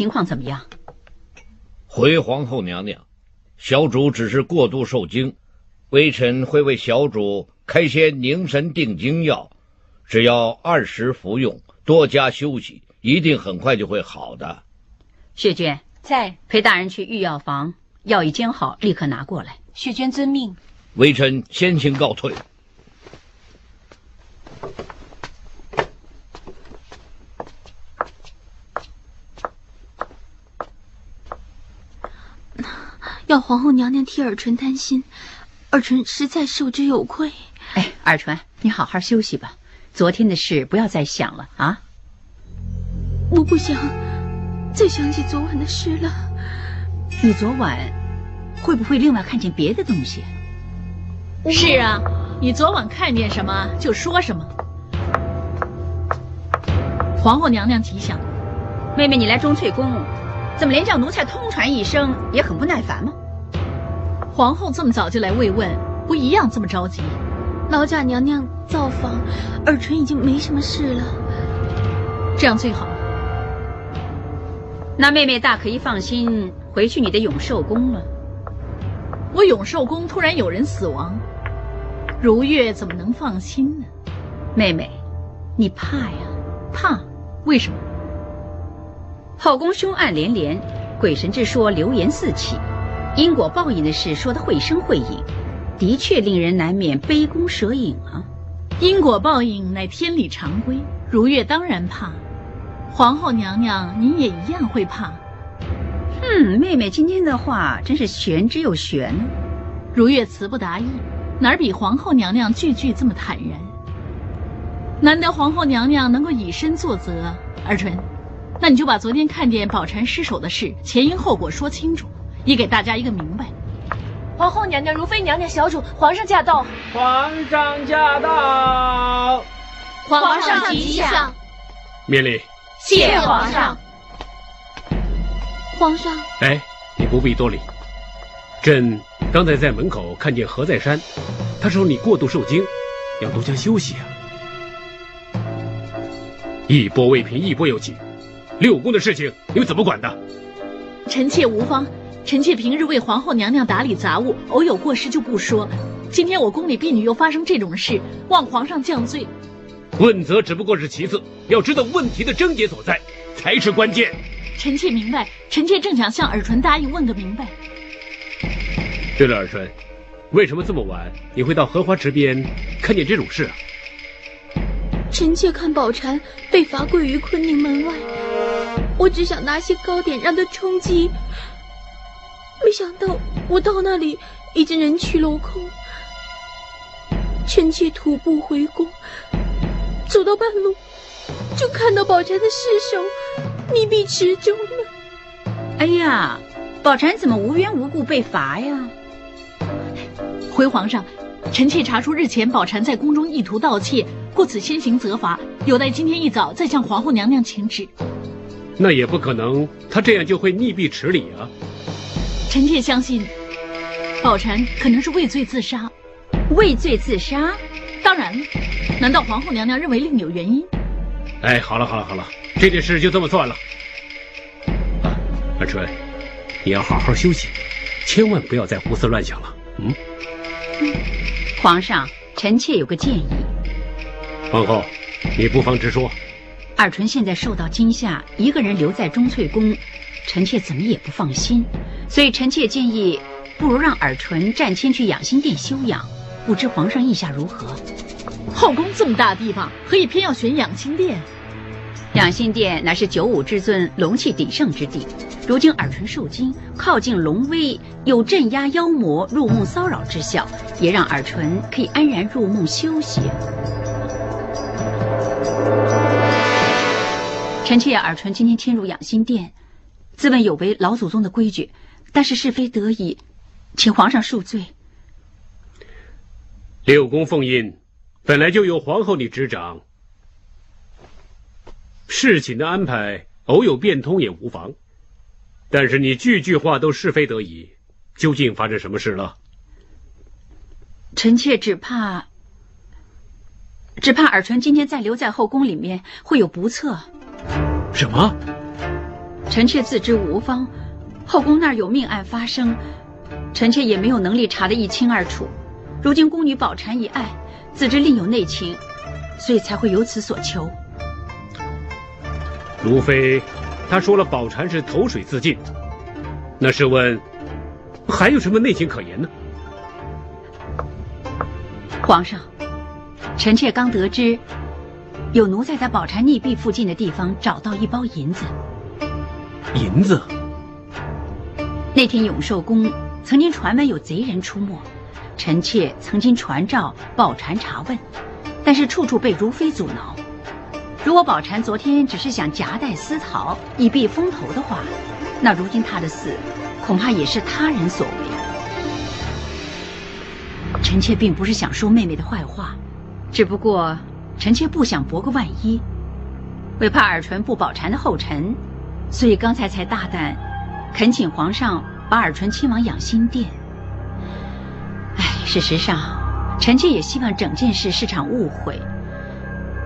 情况怎么样？回皇后娘娘，小主只是过度受惊，微臣会为小主开些凝神定惊药，只要按时服用，多加休息，一定很快就会好的。雪娟在，陪大人去御药房，药已煎好，立刻拿过来。雪娟遵命。微臣先行告退。要皇后娘娘替尔淳担心，尔淳实在受之有愧。哎，尔淳，你好好休息吧，昨天的事不要再想了啊。我不想再想起昨晚的事了。你昨晚会不会另外看见别的东西？是啊，你昨晚看见什么就说什么。皇后娘娘吉祥，妹妹，你来钟翠宫，怎么连叫奴才通传一声也很不耐烦吗？皇后这么早就来慰问，不一样这么着急。老贾娘娘造访，尔淳已经没什么事了。这样最好。那妹妹大可以放心回去你的永寿宫了。我永寿宫突然有人死亡，如月怎么能放心呢？妹妹，你怕呀？怕？为什么？后宫凶案连连，鬼神之说流言四起，因果报应的事说得绘声绘影，的确令人难免杯弓蛇影啊。因果报应乃天理常规，如月当然怕。皇后娘娘，您也一样会怕。嗯，妹妹今天的话真是玄之又玄呢。如月词不达意，哪儿比皇后娘娘句句这么坦然？难得皇后娘娘能够以身作则，尔淳，那你就把昨天看见宝蟾失手的事前因后果说清楚，也给大家一个明白。皇后娘娘、如妃娘娘、小主，皇上驾到！皇上驾到！皇上吉祥！免礼。谢皇上。皇上，哎，你不必多礼。朕刚才在门口看见何在山，他说你过度受惊，要多加休息啊。一波未平，一波又起。六宫的事情，你们怎么管的？臣妾无方，臣妾平日为皇后娘娘打理杂物，偶有过失就不说。今天我宫里婢女又发生这种事，望皇上降罪。问责只不过是其次，要知道问题的症结所在才是关键。臣妾明白，臣妾正想向尔淳答应问个明白。对了，尔淳，为什么这么晚你会到荷花池边看见这种事啊？臣妾看宝蟾被罚跪于坤宁门外，我只想拿些糕点让她充饥，没想到我到那里已经人去楼空。臣妾徒步回宫，走到半路，就看到宝钗的尸首溺毙池中了。哎呀，宝钗怎么无缘无故被罚呀？回皇上，臣妾查出日前宝钗在宫中意图盗窃，故此先行责罚，有待今天一早再向皇后娘娘请旨。那也不可能，他这样就会溺毙池里啊。臣妾相信，宝蟾可能是畏罪自杀。畏罪自杀？当然了，难道皇后娘娘认为另有原因？哎，好了好了好了，这件事就这么算了。啊，阿春，你要好好休息，千万不要再胡思乱想了。嗯。皇上，臣妾有个建议。皇后，你不妨直说。尔淳现在受到惊吓，一个人留在钟粹宫，臣妾怎么也不放心，所以臣妾建议，不如让尔淳暂迁去养心殿休养。不知皇上意下如何？后宫这么大地方，何以偏要选养心殿？养心殿乃是九五之尊龙气鼎盛之地，如今尔淳受惊，靠近龙威，有镇压妖魔入梦骚扰之效，也让尔淳可以安然入梦休息。臣妾耳淳今天迁入养心殿，自问有违老祖宗的规矩，但是是非得已，请皇上恕罪。六宫奉印，本来就由皇后你执掌。事情的安排，偶有变通也无妨。但是你句句话都是非得已，究竟发生什么事了？臣妾只怕，只怕尔淳今天再留在后宫里面会有不测。什么？臣妾自知无方，后宫那儿有命案发生，臣妾也没有能力查得一清二楚。如今宫女宝蟾一案，自知另有内情，所以才会有此所求。如妃，她说了宝蟾是投水自尽，那试问还有什么内情可言呢？皇上，臣妾刚得知，有奴才在宝蟾溺毙附近的地方找到一包银子。银子？那天永寿宫曾经传闻有贼人出没。臣妾曾经传召宝蟾查问，但是处处被如妃阻挠。如果宝蟾昨天只是想夹带私逃以避风头的话，那如今她的死恐怕也是他人所为。臣妾并不是想说妹妹的坏话，只不过臣妾不想搏个万一，为怕尔淳不保禅的后尘，所以刚才才大胆恳请皇上把尔淳亲往养心殿。哎事实上，臣妾也希望整件事是场误会。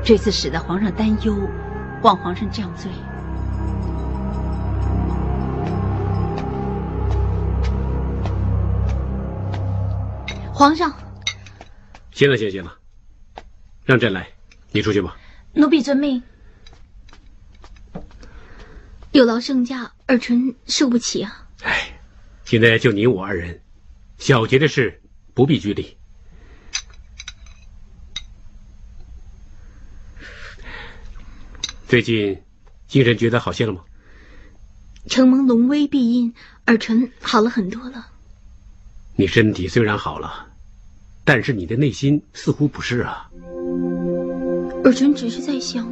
这次使得皇上担忧，望皇上降罪。皇上，行了，行行了，让朕来，你出去吧。奴婢遵命。有劳圣驾，尔臣受不起啊。哎，现在就你我二人，小节的事。不必拘礼。最近精神觉得好些了吗？承蒙龙威庇荫，尔臣好了很多了。你身体虽然好了，但是你的内心似乎不是啊。尔淳只是在想，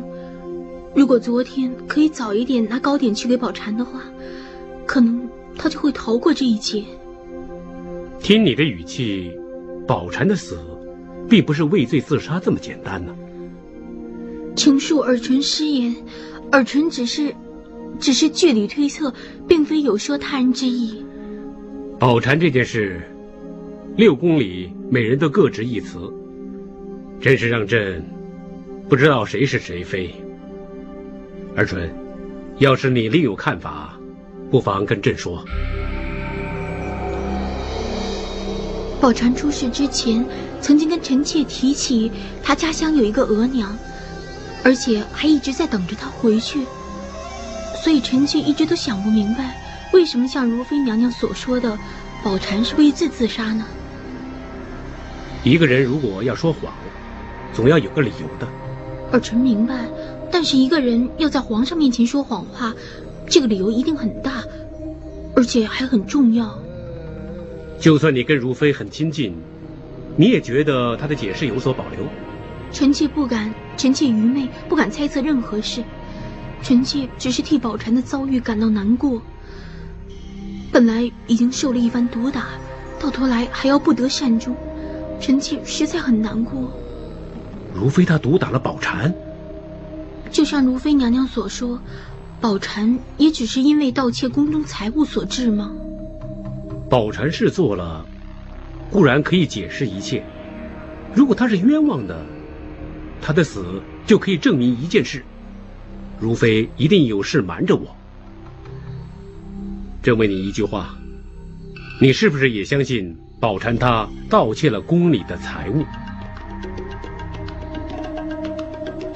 如果昨天可以早一点拿糕点去给宝蟾的话，可能他就会逃过这一劫。听你的语气，宝蟾的死，并不是畏罪自杀这么简单呢。请恕尔淳失言，尔淳只是，只是据理推测，并非有说他人之意。宝蟾这件事，六宫里每人都各执一词，真是让朕不知道谁是谁非。儿淳，要是你另有看法，不妨跟朕说。宝蟾出事之前，曾经跟臣妾提起他家乡有一个额娘，而且还一直在等着他回去。所以臣妾一直都想不明白，为什么像如妃娘娘所说的，宝蟾是畏罪自杀呢？一个人如果要说谎，总要有个理由的。尔臣明白，但是一个人要在皇上面前说谎话，这个理由一定很大，而且还很重要。就算你跟如妃很亲近，你也觉得她的解释有所保留。臣妾不敢，臣妾愚昧，不敢猜测任何事。臣妾只是替宝蟾的遭遇感到难过。本来已经受了一番毒打，到头来还要不得善终，臣妾实在很难过。如妃她毒打了宝蟾，就像如妃娘娘所说，宝蟾也只是因为盗窃宫中财物所致吗？宝蟾是做了，固然可以解释一切。如果他是冤枉的，他的死就可以证明一件事：如妃一定有事瞒着我。朕问你一句话，你是不是也相信宝蟾他盗窃了宫里的财物？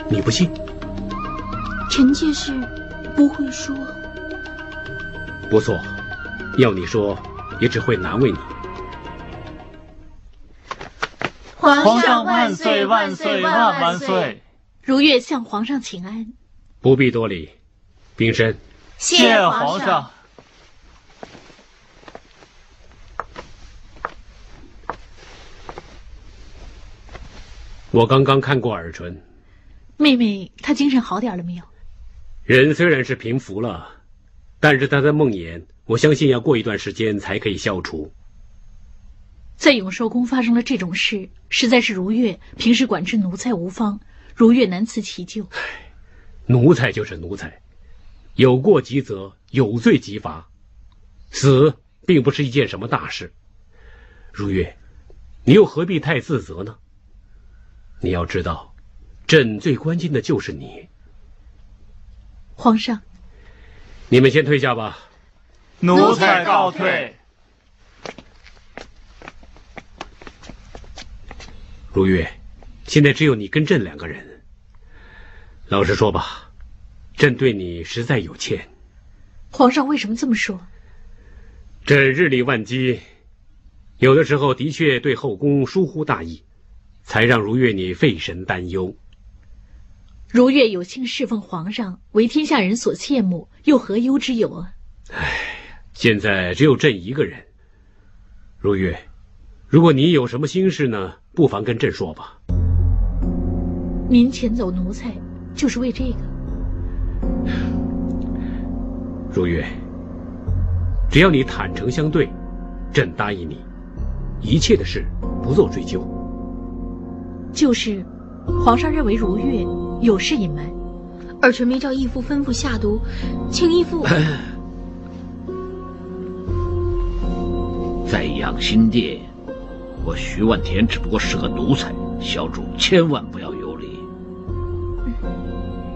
你不信？臣妾是不会说。不错，要你说，也只会难为你。皇上万岁万岁万万岁！如月向皇上请安。不必多礼，冰身。谢皇上。我刚刚看过尔淳，妹妹她精神好点了没有？人虽然是平服了，但是她的梦魇，我相信要过一段时间才可以消除。在永寿宫发生了这种事，实在是如月平时管制奴才无方，如月难辞其咎。奴才就是奴才，有过即责，有罪即罚，死并不是一件什么大事。如月，你又何必太自责呢？你要知道，朕最关心的就是你。皇上，你们先退下吧。奴才告退。如月，现在只有你跟朕两个人。老实说吧，朕对你实在有欠。皇上为什么这么说？朕日理万机，有的时候的确对后宫疏忽大意。才让如月你费神担忧。如月有幸侍奉皇上，为天下人所羡慕，又何忧之有啊？唉，现在只有朕一个人。如月，如果你有什么心事呢，不妨跟朕说吧。您遣走奴才，就是为这个。如月，只要你坦诚相对，朕答应你，一切的事不做追究。就是，皇上认为如月有事隐瞒，儿臣没照义父吩咐下毒，请义父。在养心殿，我徐万田只不过是个奴才，小主千万不要有礼。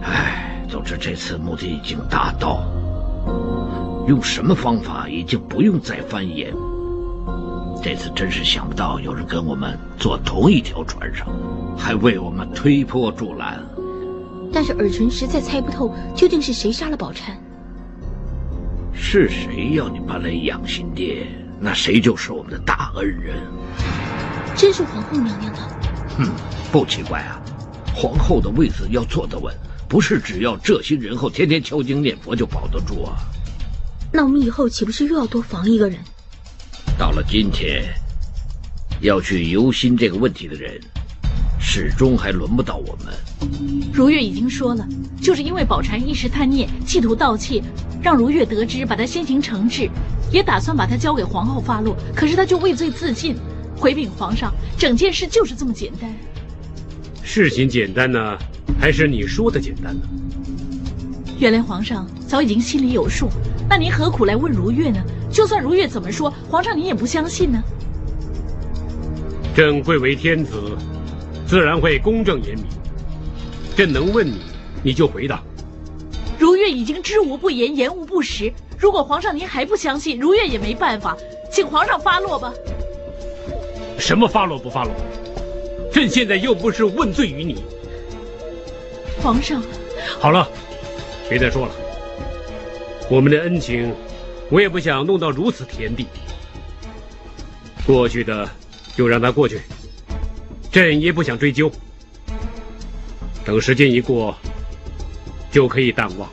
唉，总之这次目的已经达到，用什么方法已经不用再翻眼。这次真是想不到有人跟我们坐同一条船上，还为我们推波助澜。但是尔淳实在猜不透究竟是谁杀了宝钗。是谁要你搬来养心殿，那谁就是我们的大恩人。真是皇后娘娘的。哼，不奇怪啊。皇后的位子要坐得稳，不是只要这些人后天天敲经念佛就保得住啊。那我们以后岂不是又要多防一个人？到了今天，要去游心这个问题的人，始终还轮不到我们。如月已经说了，就是因为宝蟾一时贪念，企图盗窃，让如月得知，把他先行惩治，也打算把他交给皇后发落。可是他就畏罪自尽，回禀皇上，整件事就是这么简单。事情简单呢，还是你说的简单呢？原来皇上早已经心里有数，那您何苦来问如月呢？就算如月怎么说，皇上您也不相信呢。朕贵为天子，自然会公正严明。朕能问你，你就回答。如月已经知无不言，言无不实。如果皇上您还不相信，如月也没办法，请皇上发落吧。什么发落不发落？朕现在又不是问罪于你。皇上，好了。别再说了，我们的恩情，我也不想弄到如此田地。过去的就让它过去，朕也不想追究。等时间一过，就可以淡忘。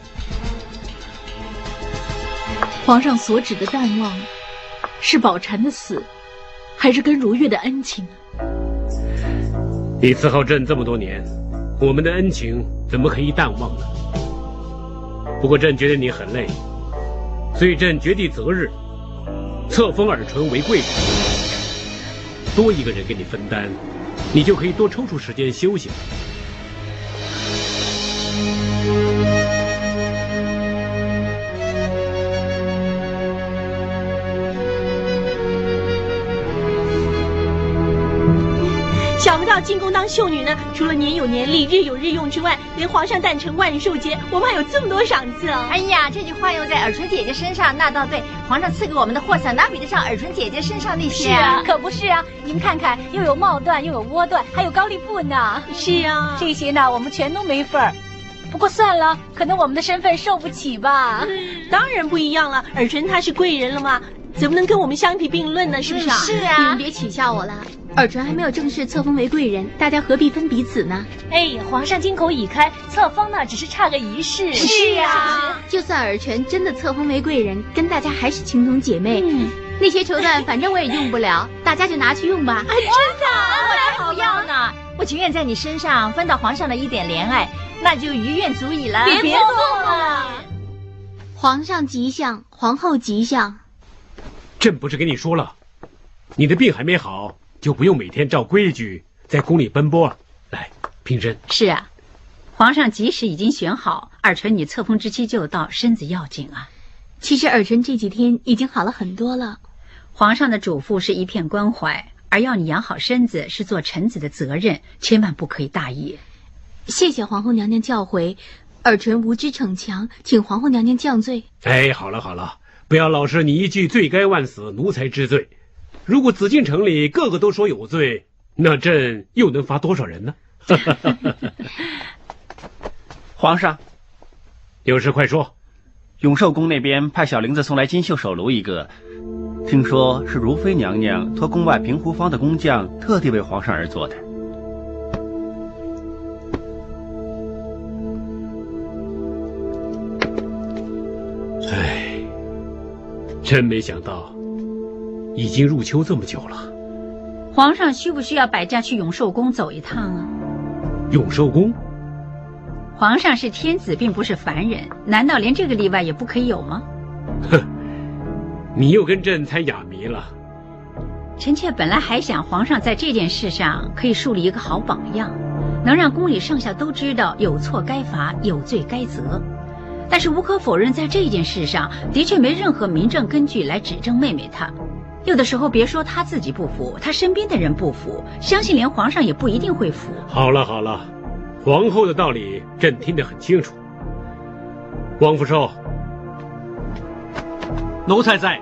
皇上所指的淡忘，是宝蟾的死，还是跟如月的恩情？你伺候朕这么多年，我们的恩情怎么可以淡忘呢？不过朕觉得你很累，所以朕决定择日册封尔淳为贵人，多一个人给你分担，你就可以多抽出时间休息了。进宫当秀女呢，除了年有年利、日有日用之外，连皇上诞辰、万寿节，我们还有这么多赏赐哦！哎呀，这句话用在尔淳姐姐身上，那倒对。皇上赐给我们的货色，哪比得上尔淳姐姐身上那些？是啊，可不是啊！你们看看，又有帽缎，又有窝缎，还有高丽布呢。是啊，这些呢，我们全都没份儿。不过算了，可能我们的身份受不起吧。当然不一样了，尔淳他是贵人了嘛，怎么能跟我们相提并论呢？是不是啊？是啊，你们别取笑我了。尔淳还没有正式册封为贵人，大家何必分彼此呢？哎，皇上金口已开，册封呢只是差个仪式。是啊，就算尔淳真的册封为贵人，跟大家还是情同姐妹。嗯，那些绸缎反正我也用不了，大家就拿去用吧。哎，真的，我才不要呢！我情愿在你身上分到皇上的一点怜爱，那就于愿足矣了。别别动了，皇上吉祥，皇后吉祥。朕不是跟你说了，你的病还没好。就不用每天照规矩在宫里奔波了。来，平身。是啊，皇上即使已经选好，尔淳你册封之期就到，身子要紧啊。其实尔淳这几天已经好了很多了。皇上的嘱咐是一片关怀，而要你养好身子是做臣子的责任，千万不可以大意。谢谢皇后娘娘教诲，尔淳无知逞强，请皇后娘娘降罪。哎，好了好了，不要老是你一句“罪该万死，奴才知罪”。如果紫禁城里个个都说有罪，那朕又能罚多少人呢？皇上，有事快说。永寿宫那边派小林子送来金绣手炉一个，听说是如妃娘娘托宫外平湖坊的工匠特地为皇上而做的。真没想到。已经入秋这么久了，皇上需不需要摆驾去永寿宫走一趟啊？永寿宫，皇上是天子，并不是凡人，难道连这个例外也不可以有吗？哼，你又跟朕猜哑谜了。臣妾本来还想，皇上在这件事上可以树立一个好榜样，能让宫里上下都知道有错该罚，有罪该责。但是无可否认，在这件事上的确没任何民政根据来指证妹妹她。有的时候，别说她自己不服，她身边的人不服，相信连皇上也不一定会服。好了好了，皇后的道理朕听得很清楚。王福寿，奴才在，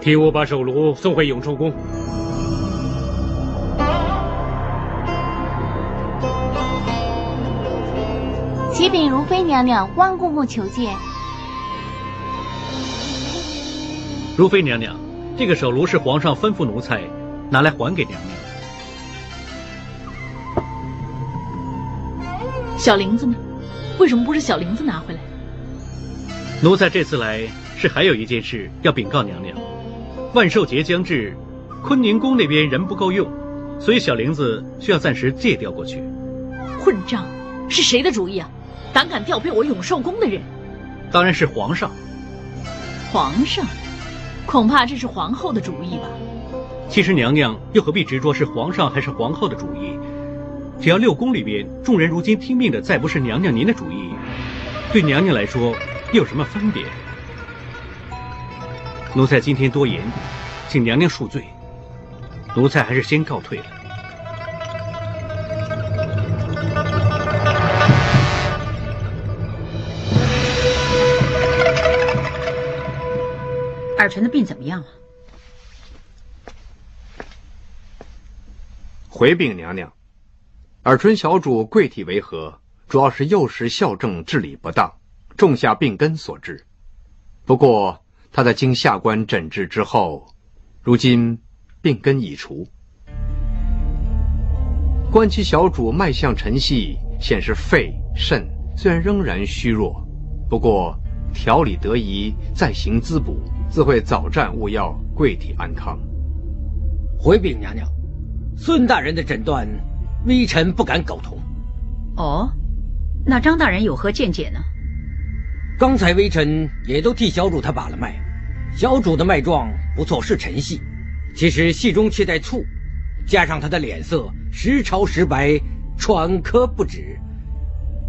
替我把手炉送回永寿宫。启禀如妃娘娘，汪公公求见。如妃娘娘。这个手炉是皇上吩咐奴才拿来还给娘娘。小玲子呢？为什么不是小玲子拿回来？奴才这次来是还有一件事要禀告娘娘。万寿节将至，坤宁宫那边人不够用，所以小玲子需要暂时借调过去。混账！是谁的主意啊？胆敢调配我永寿宫的人？当然是皇上。皇上。恐怕这是皇后的主意吧。其实娘娘又何必执着是皇上还是皇后的主意？只要六宫里边众人如今听命的再不是娘娘您的主意，对娘娘来说又有什么分别？奴才今天多言，请娘娘恕罪。奴才还是先告退了。尔臣的病怎么样了？回禀娘娘，尔淳小主贵体为何？主要是幼时孝政治理不当，种下病根所致。不过他在经下官诊治之后，如今病根已除。观其小主脉象沉细，显示肺肾虽然仍然虚弱，不过调理得宜，再行滋补。自会早战勿药，贵体安康。回禀娘娘，孙大人的诊断，微臣不敢苟同。哦，那张大人有何见解呢？刚才微臣也都替小主他把了脉，小主的脉状不错，是沉细，其实细中却带醋，加上他的脸色时潮时白，喘咳不止，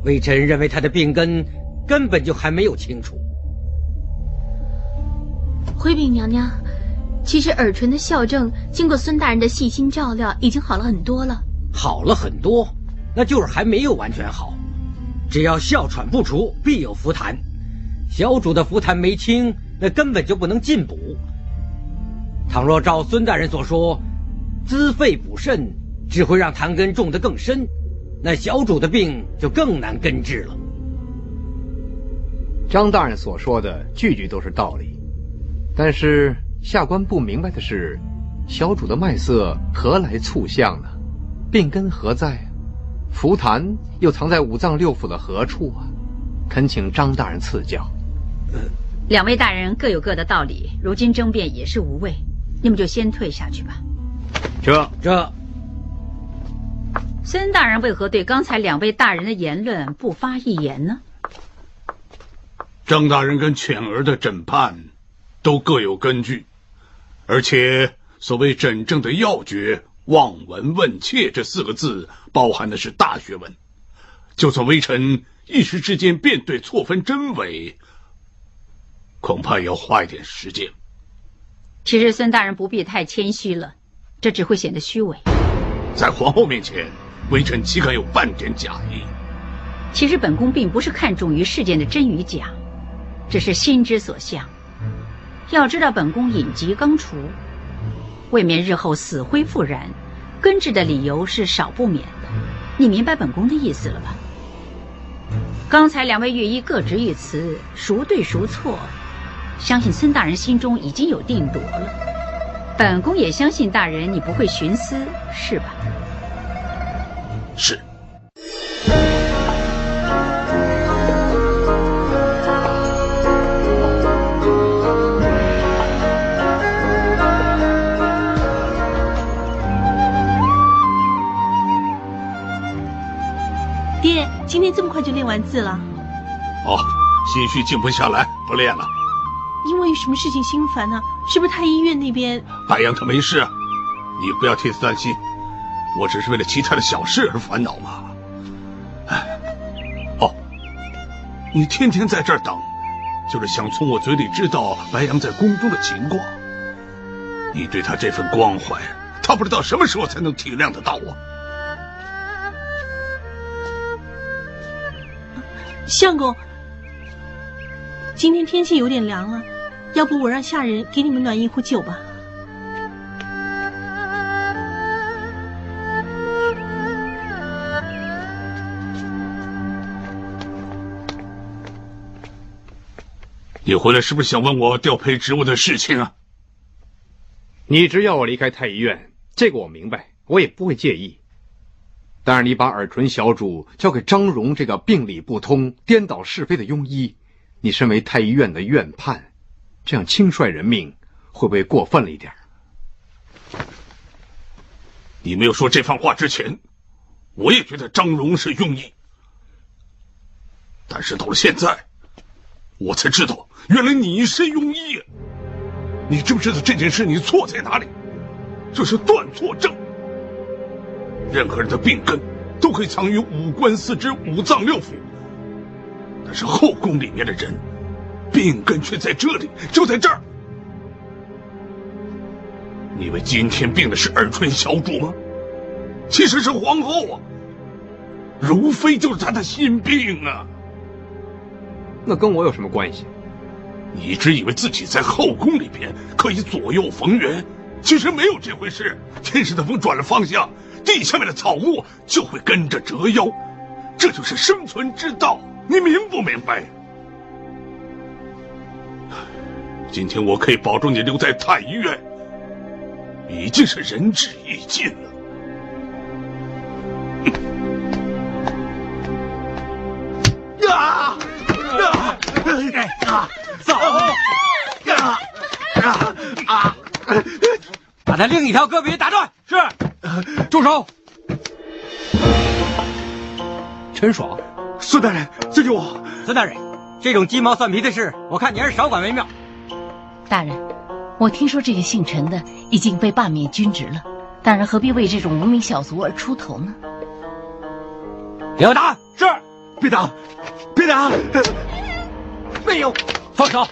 微臣认为他的病根根本就还没有清除。回禀娘娘，其实耳唇的校正经过孙大人的细心照料，已经好了很多了。好了很多，那就是还没有完全好。只要哮喘不除，必有福痰。小主的福痰没清，那根本就不能进补。倘若照孙大人所说，滋肺补肾，只会让痰根种得更深，那小主的病就更难根治了。张大人所说的句句都是道理，但是下官不明白的是，小主的脉色何来促相呢？病根何在？符坛又藏在五脏六腑的何处啊？恳请张大人赐教。两位大人各有各的道理，如今争辩也是无谓，你们就先退下去吧。这这，孙大人为何对刚才两位大人的言论不发一言呢？张大人跟犬儿的诊判，都各有根据，而且所谓真正的要诀“望闻问切”这四个字，包含的是大学问。就算微臣一时之间辨对错分真伪，恐怕也要花一点时间。其实孙大人不必太谦虚了，这只会显得虚伪。在皇后面前，微臣岂敢有半点假意？其实本宫并不是看重于事件的真与假。只是心之所向。要知道，本宫隐疾刚除，未免日后死灰复燃，根治的理由是少不免的。你明白本宫的意思了吧？刚才两位御医各执一词，孰对孰错，相信孙大人心中已经有定夺了。本宫也相信大人，你不会徇私，是吧？是。这么快就练完字了？哦，心绪静不下来，不练了。因为什么事情心烦呢？是不是太医院那边？白杨他没事，你不要替他担心。我只是为了其他的小事而烦恼嘛。哎，哦，你天天在这儿等，就是想从我嘴里知道白杨在宫中的情况。你对他这份关怀，他不知道什么时候才能体谅得到啊。相公，今天天气有点凉了，要不我让下人给你们暖一壶酒吧。你回来是不是想问我调配职务的事情啊？你只要我离开太医院，这个我明白，我也不会介意。但是你把尔淳小主交给张荣这个病理不通、颠倒是非的庸医，你身为太医院的院判，这样轻率人命，会不会过分了一点？你没有说这番话之前，我也觉得张荣是庸医。但是到了现在，我才知道，原来你是庸医。你知不知道这件事你错在哪里？这是断错症。任何人的病根都可以藏于五官、四肢、五脏六腑，但是后宫里面的人，病根却在这里，就在这儿。你以为今天病的是尔春小主吗？其实是皇后啊！如妃就是她的心病啊！那跟我有什么关系？你只以为自己在后宫里边可以左右逢源，其实没有这回事。天上的风转了方向。地下面的草木就会跟着折腰，这就是生存之道，你明不明白？今天我可以保证你留在太医院，已经是仁至义尽了。啊啊啊！走！啊啊啊！把他另一条胳膊也打断。是。住手！陈爽，孙大人，救救我！孙大人，这种鸡毛蒜皮的事，我看你还是少管为妙。大人，我听说这个姓陈的已经被罢免军职了，大人何必为这种无名小卒而出头呢？给我打！是，别打，别打！没有，放手！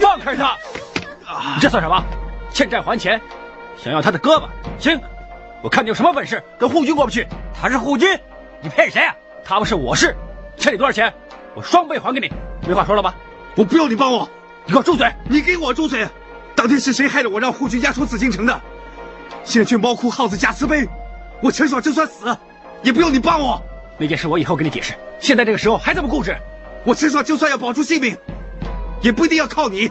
放开他！你这算什么？欠债还钱？想要他的胳膊？行。我看你有什么本事，跟护军过不去？他是护军，你骗谁啊？他不是我是，欠你多少钱，我双倍还给你。没话说了吧？我不用你帮我，你给我住嘴！你给我住嘴！当天是谁害得我让护军押出紫禁城的？现在却猫哭耗子假慈悲，我陈爽就算死，也不用你帮我。那件事我以后跟你解释。现在这个时候还这么固执，我陈爽就算要保住性命，也不一定要靠你。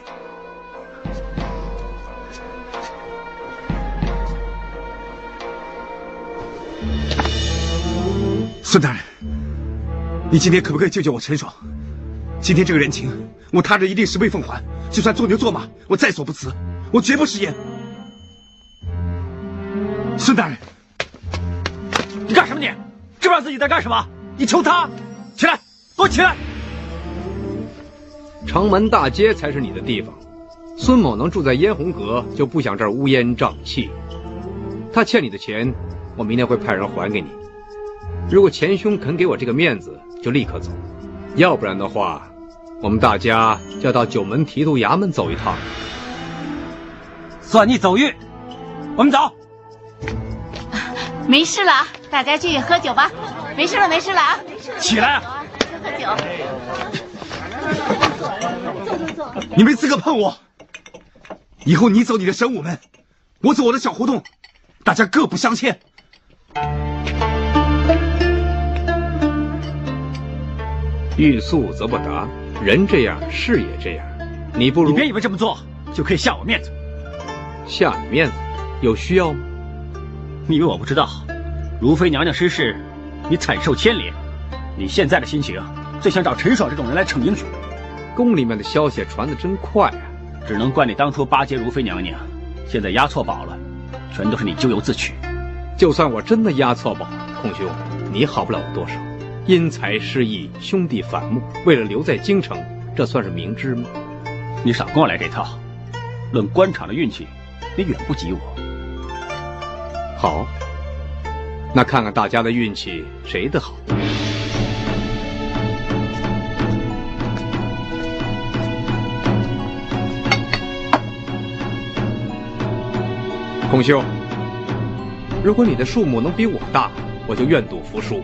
孙大人，你今天可不可以救救我陈爽？今天这个人情，我他日一定十倍奉还。就算做牛做马，我在所不辞，我绝不食言。孙大人，你干什么？你知不知道自己在干什么？你求他，起来，给我起来！城门大街才是你的地方。孙某能住在嫣红阁，就不想这儿乌烟瘴气。他欠你的钱，我明天会派人还给你。如果钱兄肯给我这个面子，就立刻走；要不然的话，我们大家就要到九门提督衙门走一趟。算你走运，我们走。没事了，大家继续喝酒吧。没事了，没事了啊！起来，喝酒。坐坐坐。你没资格碰我。以后你走你的神武门，我走我的小胡同，大家各不相欠。欲速则不达，人这样，事也这样。你不如你别以为这么做就可以下我面子。下你面子，有需要吗？你以为我不知道？如妃娘娘失势，你惨受牵连。你现在的心情，最想找陈爽这种人来逞英雄。宫里面的消息传的真快啊！只能怪你当初巴结如妃娘娘，现在押错宝了，全都是你咎由自取。就算我真的押错宝，孔兄，你好不了我多少。因财失义，兄弟反目，为了留在京城，这算是明知吗？你少跟我来这套。论官场的运气，你远不及我。好，那看看大家的运气谁的好。孔兄，如果你的数目能比我大，我就愿赌服输。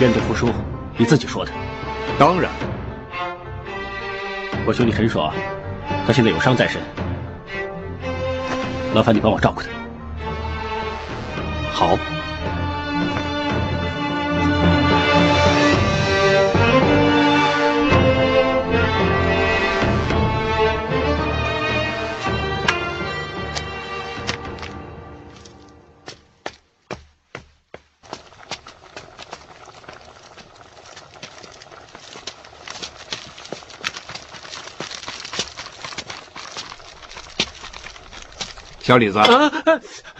愿赌服输，你自己说的。当然，我兄弟陈爽，他现在有伤在身，麻烦你帮我照顾他。好。小李子，啊，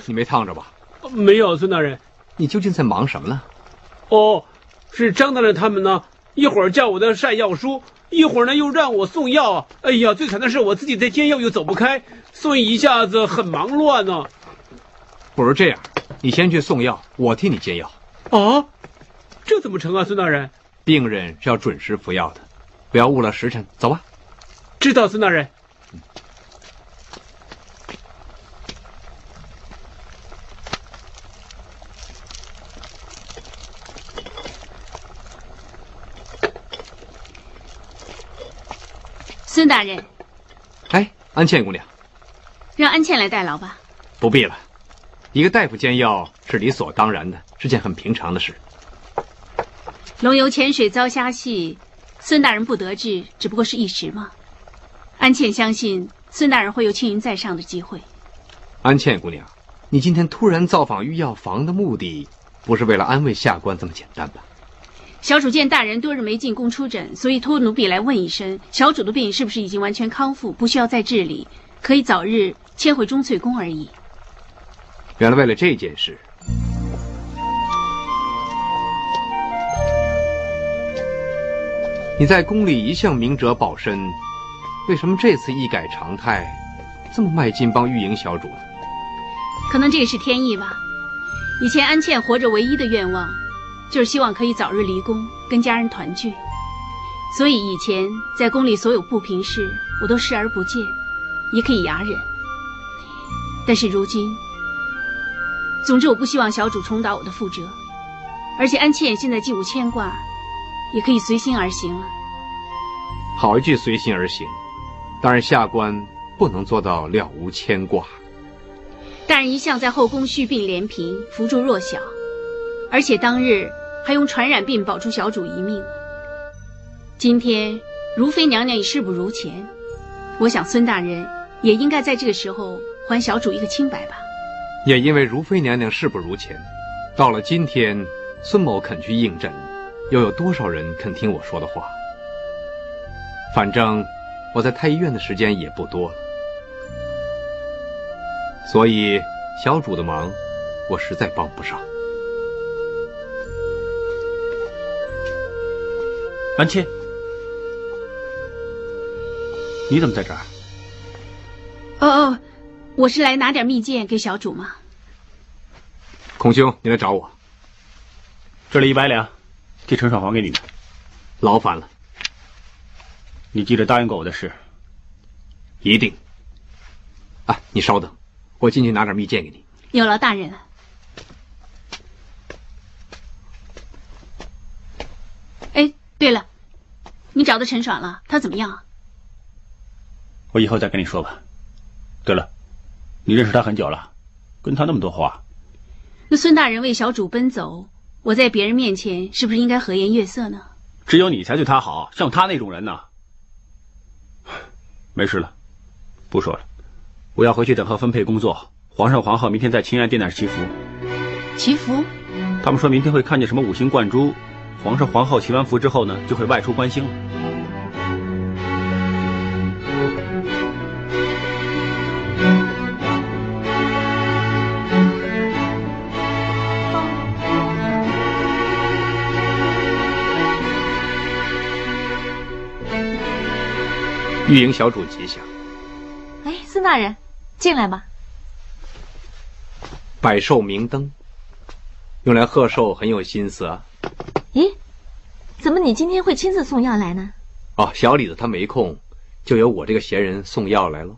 你没烫着吧？没有，孙大人。你究竟在忙什么呢？哦，是张大人他们呢，一会儿叫我的晒药书，一会儿呢又让我送药。哎呀，最惨的是我自己在煎药又走不开，所以一下子很忙乱呢。不如这样，你先去送药，我替你煎药。啊，这怎么成啊，孙大人？病人是要准时服药的，不要误了时辰。走吧。知道，孙大人。孙大人，哎，安茜姑娘，让安茜来代劳吧。不必了，一个大夫煎药是理所当然的，是件很平常的事。龙游浅水遭虾戏，孙大人不得志，只不过是一时嘛。安茜相信孙大人会有青云在上的机会。安茜姑娘，你今天突然造访御药房的目的，不是为了安慰下官这么简单吧？小主见大人多日没进宫出诊，所以托奴婢来问一声，小主的病是不是已经完全康复，不需要再治理，可以早日迁回钟粹宫而已。原来为了这件事，你在宫里一向明哲保身，为什么这次一改常态，这么卖劲帮玉莹小主呢？可能这也是天意吧。以前安茜活着唯一的愿望。就是希望可以早日离宫，跟家人团聚。所以以前在宫里所有不平事，我都视而不见，也可以哑忍。但是如今，总之我不希望小主重蹈我的覆辙。而且安茜现在既无牵挂，也可以随心而行了。好一句随心而行。当然，下官不能做到了无牵挂。大人一向在后宫续病怜贫，扶助弱小，而且当日还用传染病保住小主一命。今天如妃娘娘已事不如前，我想孙大人也应该在这个时候还小主一个清白吧。也因为如妃娘娘事不如前，到了今天，孙某肯去应诊，又有多少人肯听我说的话？反正我在太医院的时间也不多了。所以，小主的忙，我实在帮不上。安茜，你怎么在这儿？哦哦，我是来拿点蜜饯给小主嘛。孔兄，你来找我。这里一百两，替陈爽还给你们。劳烦了。你记得答应过我的事。一定。啊，你稍等。我进去拿点蜜饯给你。有劳大人。哎，对了，你找到陈爽了？他怎么样？我以后再跟你说吧。对了，你认识他很久了，跟他那么多话。那孙大人为小主奔走，我在别人面前是不是应该和颜悦色呢？只有你才对他好，像他那种人呢。没事了，不说了。我要回去等候分配工作。皇上、皇后明天在清安殿那儿祈福。祈福？他们说明天会看见什么五星冠珠。皇上、皇后祈完福之后呢，就会外出观星了。玉莹小主吉祥。哎，孙大人，进来吧。百寿明灯，用来贺寿很有心思啊。咦，怎么你今天会亲自送药来呢？哦，小李子他没空，就由我这个闲人送药来了。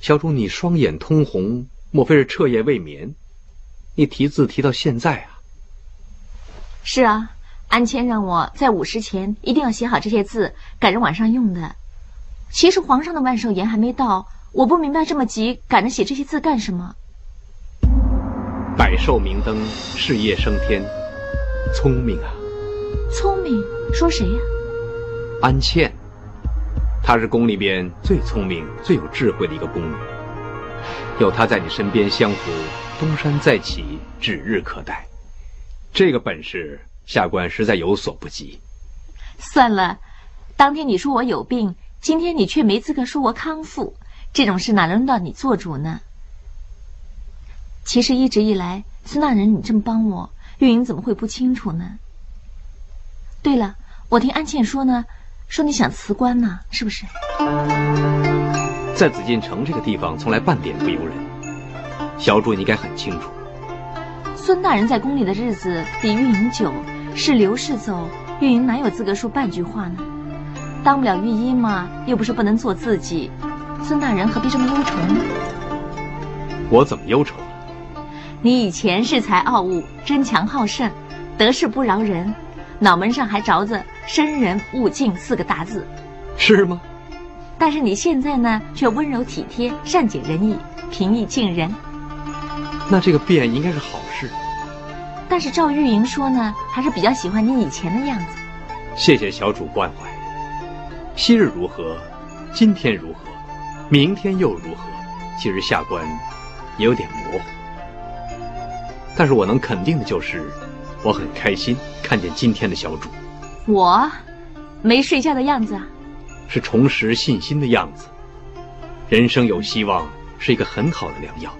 小主，你双眼通红，莫非是彻夜未眠？你提字提到现在啊？是啊，安谦让我在午时前一定要写好这些字，赶着晚上用的。其实皇上的万寿筵还没到，我不明白这么急赶着写这些字干什么。百寿明灯，事业升天，聪明啊！聪明？说谁呀？安茜，她是宫里边最聪明、最有智慧的一个宫女。有她在你身边相扶，东山再起指日可待。这个本事，下官实在有所不及。算了，当天你说我有病。今天你却没资格说我康复，这种事哪轮到你做主呢？其实一直以来，孙大人你这么帮我，玉莹怎么会不清楚呢？对了，我听安茜说呢，说你想辞官呢，是不是？在紫禁城这个地方，从来半点不由人。小主，你应该很清楚。孙大人在宫里的日子比玉莹久，是刘氏走，玉莹哪有资格说半句话呢？当不了御医嘛，又不是不能做自己。孙大人何必这么忧愁呢？我怎么忧愁了？你以前恃才傲物、争强好胜、得势不饶人，脑门上还着着“生人勿近”四个大字，是吗？但是你现在呢，却温柔体贴、善解人意、平易近人。那这个变应该是好事。但是赵玉莹说呢，还是比较喜欢你以前的样子。谢谢小主关怀。昔日如何，今天如何，明天又如何？其实下官也有点模糊。但是我能肯定的就是，我很开心看见今天的小主。我，没睡觉的样子啊？是重拾信心的样子。人生有希望是一个很好的良药。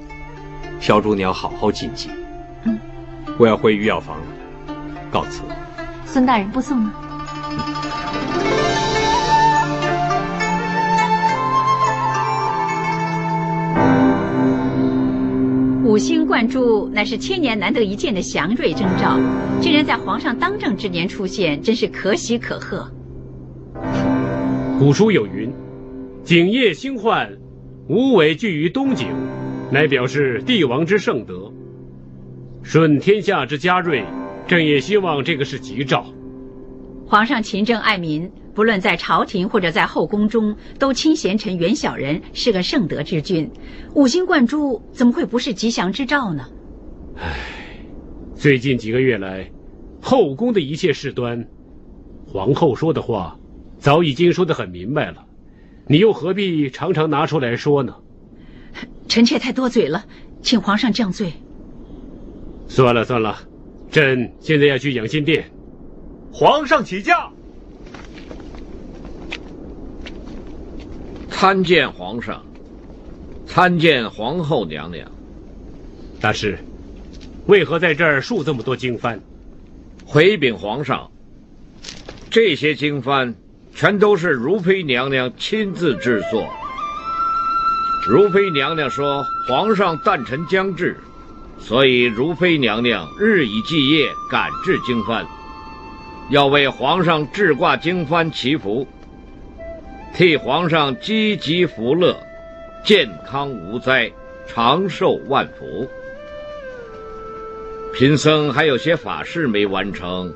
小主，你要好好谨记。嗯。我要回御药房了，告辞。孙大人不送了。五星冠珠乃是千年难得一见的祥瑞征兆，竟然在皇上当政之年出现，真是可喜可贺。古书有云：“景业兴焕，无尾聚于东景”，乃表示帝王之圣德，顺天下之家瑞。朕也希望这个是吉兆。皇上勤政爱民，不论在朝廷或者在后宫中，都亲贤臣远小人，是个圣德之君。五星冠珠怎么会不是吉祥之兆呢？唉，最近几个月来，后宫的一切事端，皇后说的话，早已经说得很明白了，你又何必常常拿出来说呢？臣妾太多嘴了，请皇上降罪。算了算了，朕现在要去养心殿。皇上起驾。参见皇上，参见皇后娘娘。大师，为何在这儿竖这么多经幡？回禀皇上，这些经幡全都是如妃娘娘亲自制作。如妃娘娘说，皇上诞辰将至，所以如妃娘娘日以继夜赶制经幡，要为皇上制挂经幡祈福。替皇上积极福乐，健康无灾，长寿万福。贫僧还有些法事没完成，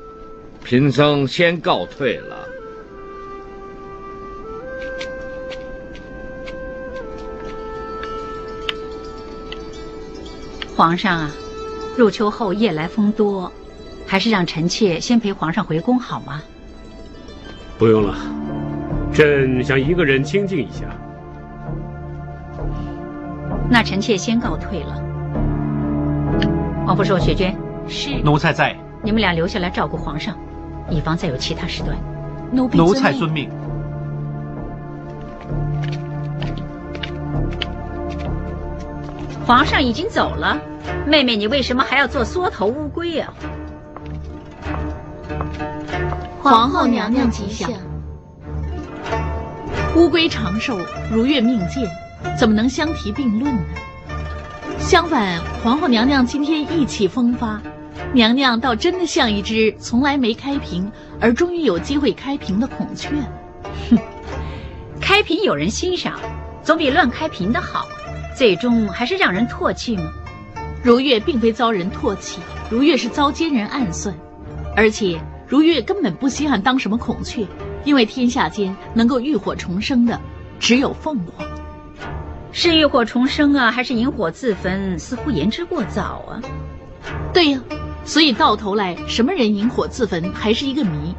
贫僧先告退了。皇上啊，入秋后夜来风多，还是让臣妾先陪皇上回宫好吗？不用了。朕想一个人清静一下，那臣妾先告退了。王福寿、雪娟，是奴才在。你们俩留下来照顾皇上，以防再有其他事端。奴婢奴才遵命。皇上已经走了，妹妹，你为什么还要做缩头乌龟呀？皇后娘娘吉祥。乌龟长寿，如月命贱，怎么能相提并论呢？相反，皇后娘娘今天意气风发，娘娘倒真的像一只从来没开屏而终于有机会开屏的孔雀。哼，开屏有人欣赏，总比乱开屏的好，最终还是让人唾弃吗？如月并非遭人唾弃，如月是遭奸人暗算，而且如月根本不稀罕当什么孔雀。因为天下间能够浴火重生的，只有凤凰。是浴火重生啊，还是引火自焚？似乎言之过早啊。对呀，所以到头来，什么人引火自焚还是一个谜。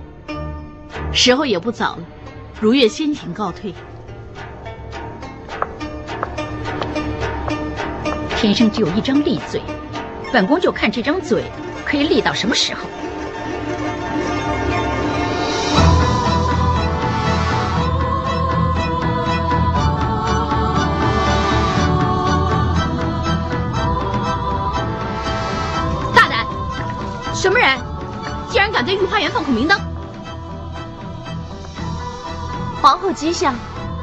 时候也不早了，如月先行告退。天生只有一张利嘴，本宫就看这张嘴可以利到什么时候。什么人，竟然敢在御花园放孔明灯？皇后吉祥，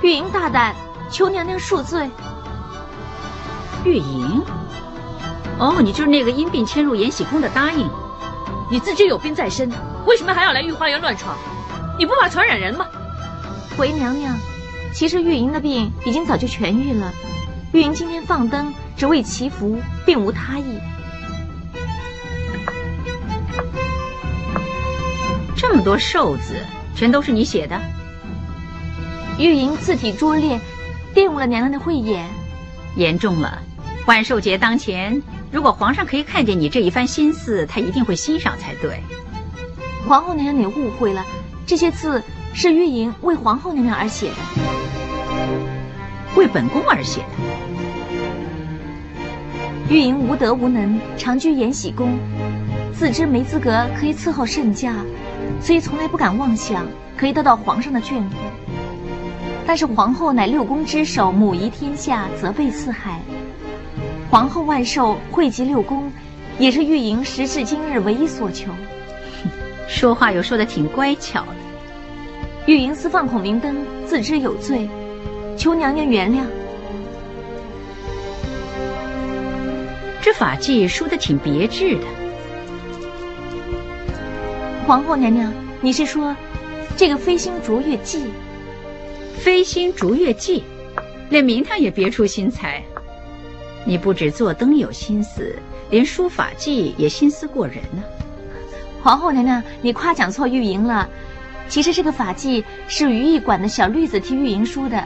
玉莹大胆，求娘娘恕罪。玉莹，哦，你就是那个因病迁入延禧宫的答应。你自知有病在身，为什么还要来御花园乱闯？你不怕传染人吗？回娘娘，其实玉莹的病已经早就痊愈了。玉莹今天放灯，只为祈福，并无他意。这么多寿字，全都是你写的。玉莹字体拙劣，玷污了娘娘的慧眼，严重了。万寿节当前，如果皇上可以看见你这一番心思，他一定会欣赏才对。皇后娘娘，你误会了，这些字是玉莹为皇后娘娘而写的，为本宫而写的。玉莹无德无能，常居延禧宫，自知没资格可以伺候圣驾。所以从来不敢妄想可以得到皇上的眷顾，但是皇后乃六宫之首，母仪天下，责备四海。皇后万寿，惠及六宫，也是玉莹时至今日唯一所求。说话又说的挺乖巧的。玉莹私放孔明灯，自知有罪，求娘娘原谅。这法纪说的挺别致的。皇后娘娘，你是说这个飞星逐月记？飞星逐月记，连名堂也别出心裁。你不止做灯有心思，连书法记也心思过人呢。皇后娘娘，你夸奖错玉莹了。其实这个法器是于艺馆的小绿子替玉莹梳的。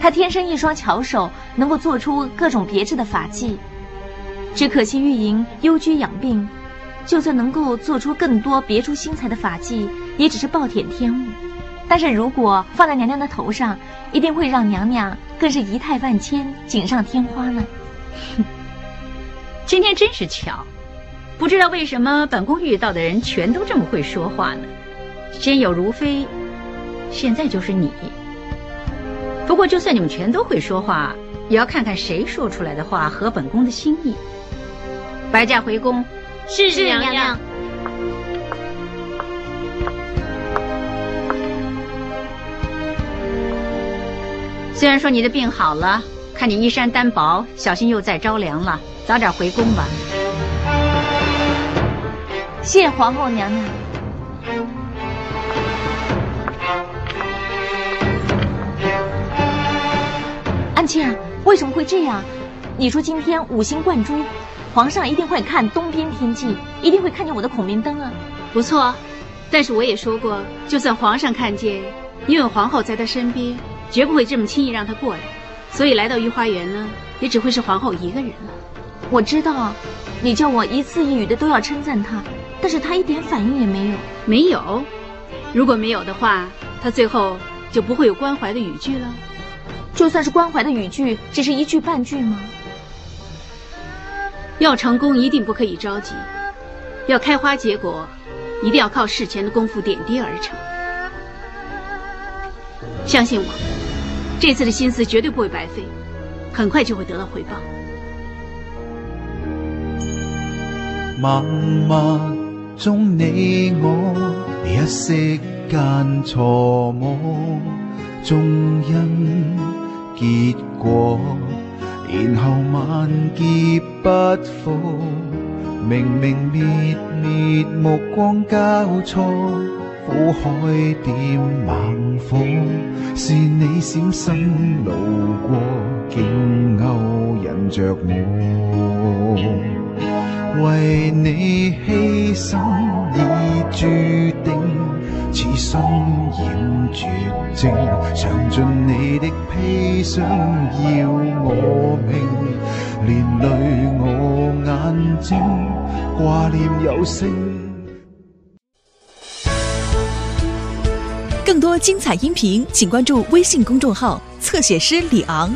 她天生一双巧手，能够做出各种别致的法器。只可惜玉莹幽居养病，就算能够做出更多别出心裁的法器，也只是暴殄天物。但是如果放在娘娘的头上，一定会让娘娘更是仪态万千、锦上添花呢。今天真是巧，不知道为什么本宫遇到的人全都这么会说话呢？先有如妃，现在就是你。不过就算你们全都会说话，也要看看谁说出来的话合本宫的心意。白驾回宫，是是娘娘。虽然说你的病好了，看你衣衫单薄，小心又再着凉了，早点回宫吧。谢皇后娘娘。安庆，为什么会这样？你说今天五星贯珠，皇上一定会看东边天际，一定会看见我的孔明灯啊。不错，但是我也说过，就算皇上看见，因为皇后在他身边。绝不会这么轻易让他过来，所以来到御花园呢，也只会是皇后一个人了。我知道，你叫我一字一语的都要称赞他，但是他一点反应也没有。没有，如果没有的话，他最后就不会有关怀的语句了。就算是关怀的语句，只是一句半句吗？要成功，一定不可以着急；要开花结果，一定要靠事前的功夫点滴而成。相信我。这次的心思绝对不会白费，很快就会得到回报。默默中，你我一息间错摸，终因结果，然后万劫不复。明明灭灭，目光交错。苦海点猛火，是你闪身路过，竟勾引着我。为你牺牲已注定，似心染绝症，尝尽你的砒霜要我命，连累我眼睛挂念有声。更多精彩音频，请关注微信公众号“侧写师李昂”。